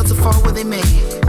Thoughts are far where they may.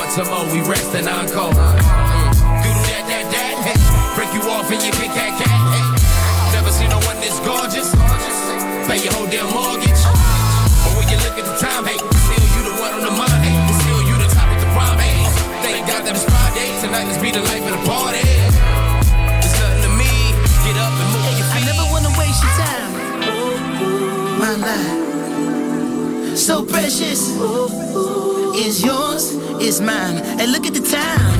Make love once a more, we rest and encore. Mm. Doodle that, that, that, hey. Break you off and you Kit Kat cat, hey. Never seen no one this gorgeous. Pay your whole damn mortgage. But when you look at the time, hey, still you the one on the mind, hey. Still you the top of the prime, hey. Thank God that it's Friday, tonight let's be the life of the party. It's nothing to me, get up and move your I never wanna waste your time. My life, so precious, is yours, is mine. And look at the time,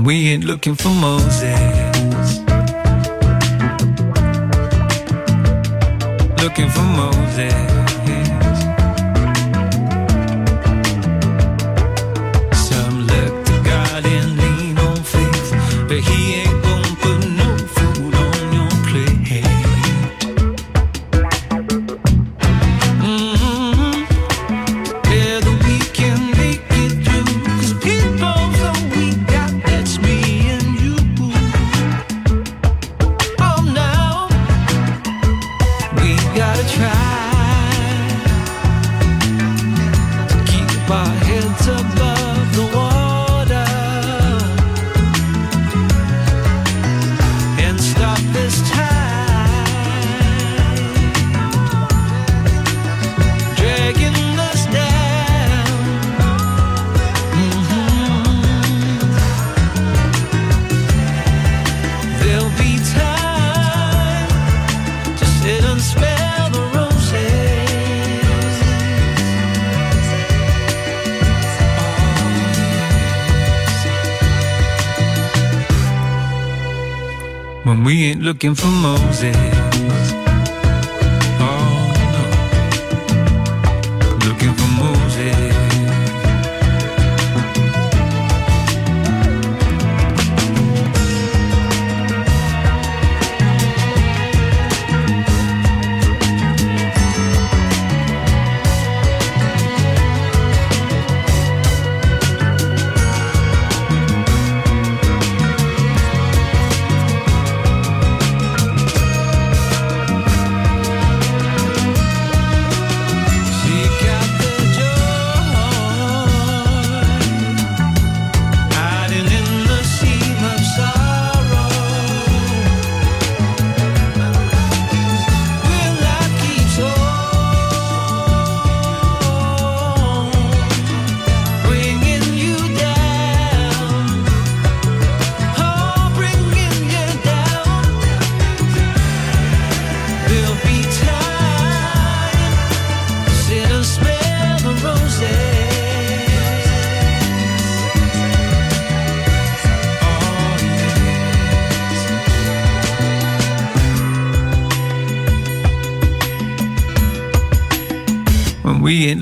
And we ain't looking for Moses. Looking for Moses.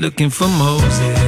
looking for Moses.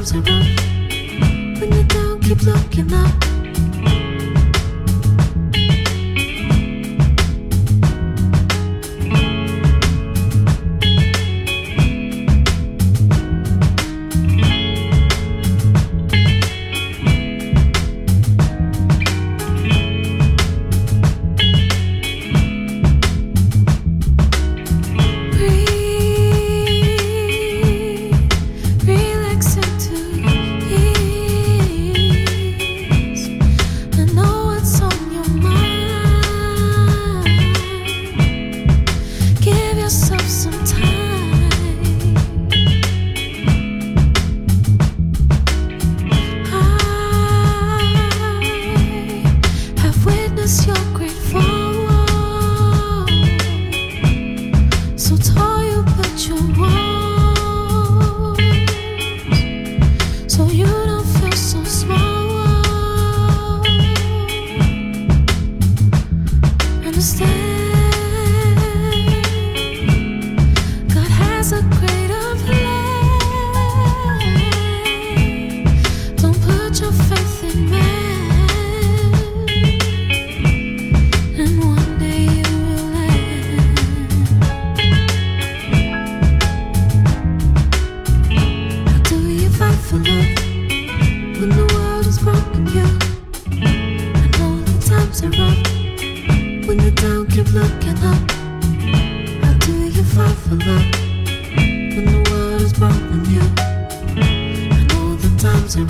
When you don't keep looking up.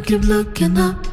keep looking up.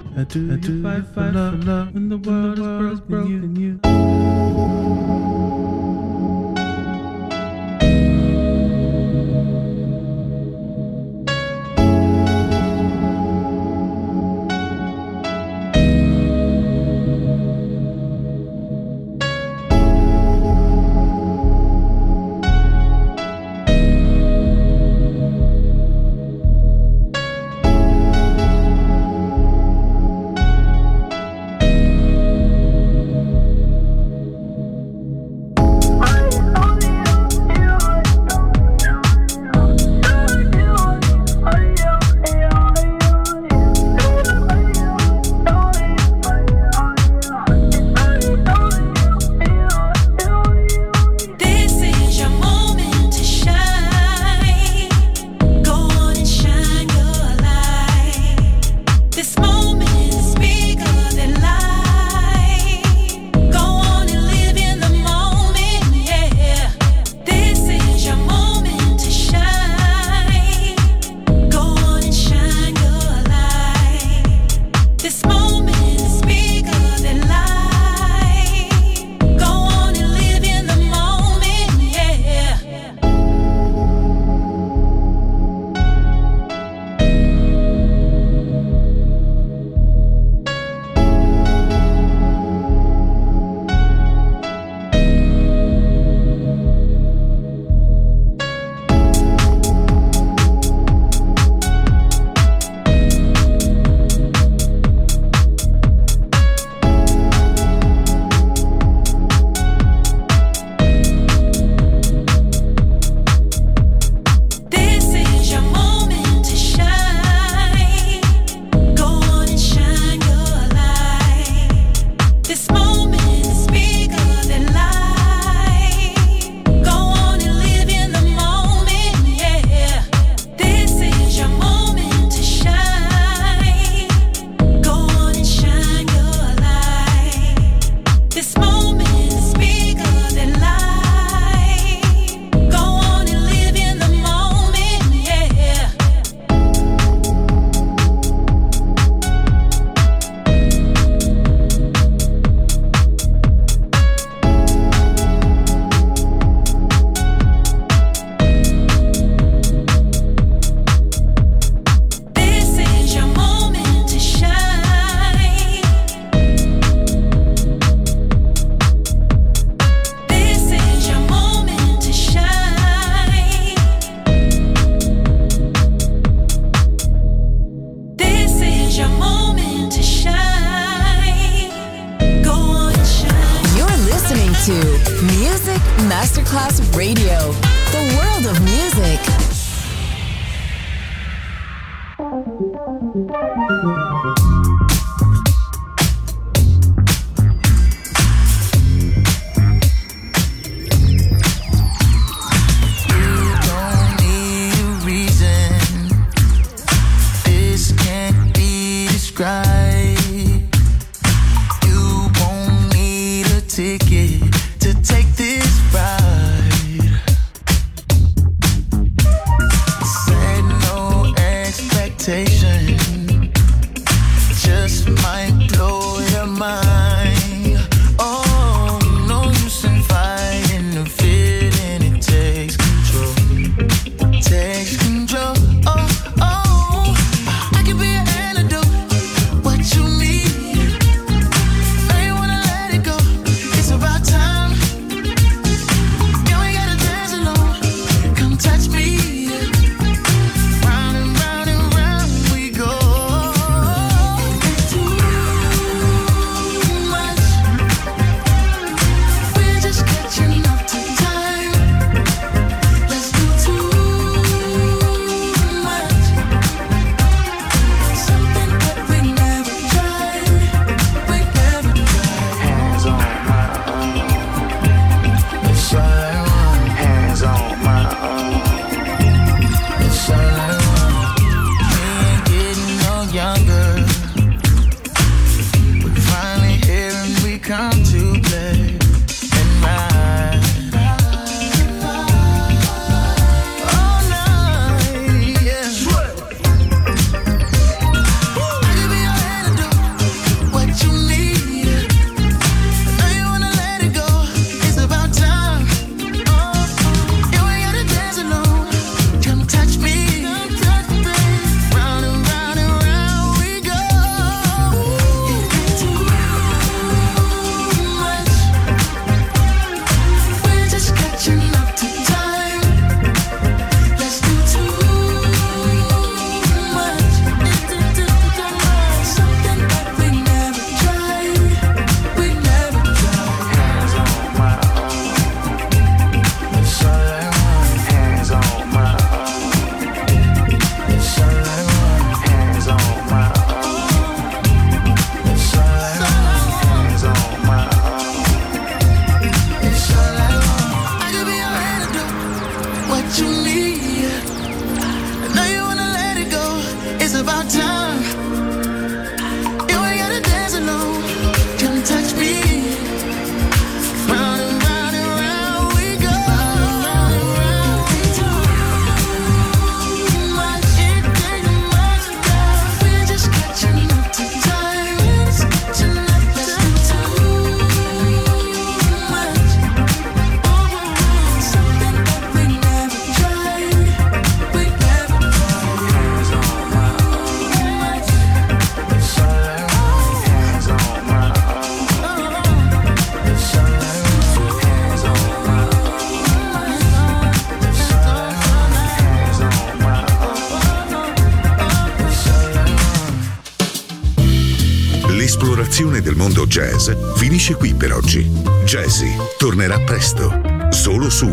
finisce qui per oggi. Jazzy tornerà presto, solo su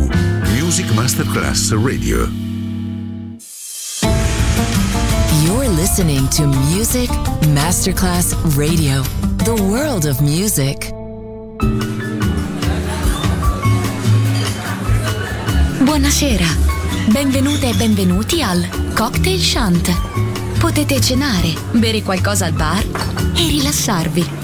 Music Masterclass Radio. You're listening to Music Masterclass Radio, the world of music. Buonasera, benvenute e benvenuti al Cocktail Shant. Potete cenare, bere qualcosa al bar e rilassarvi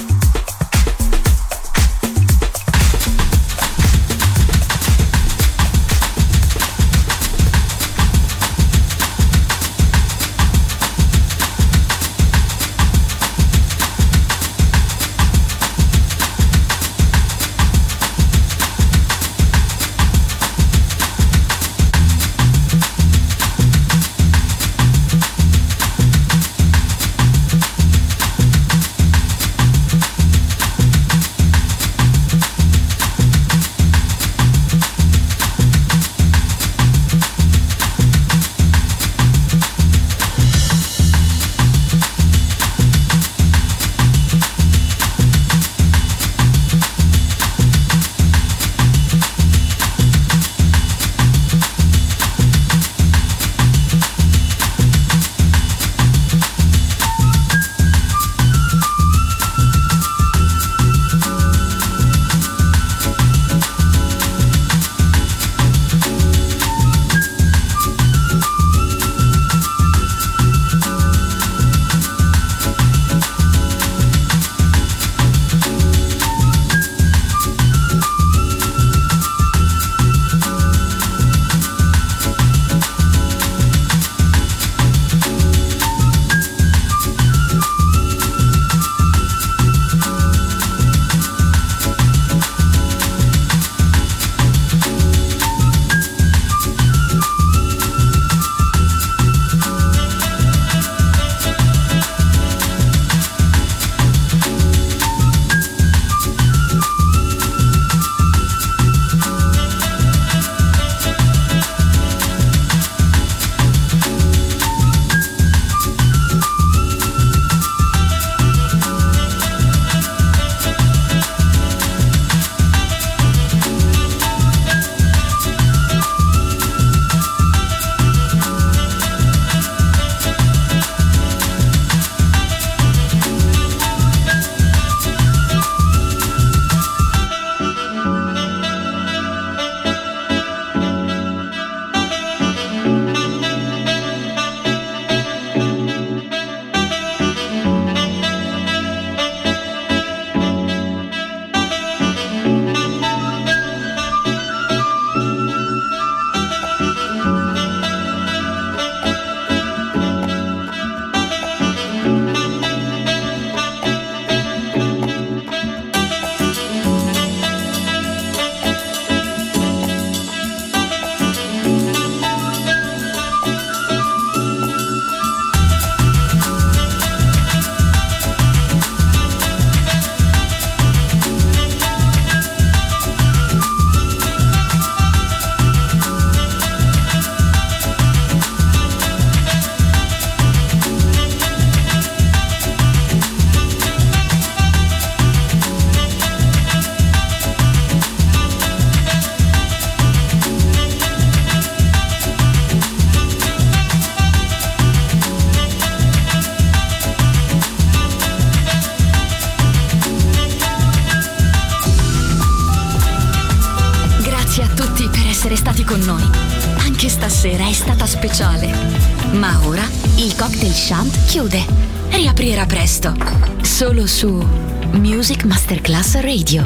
Music Masterclass Radio.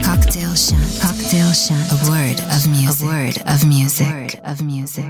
Cocktail. Cocktail. A word of music. A word of music. A word of music.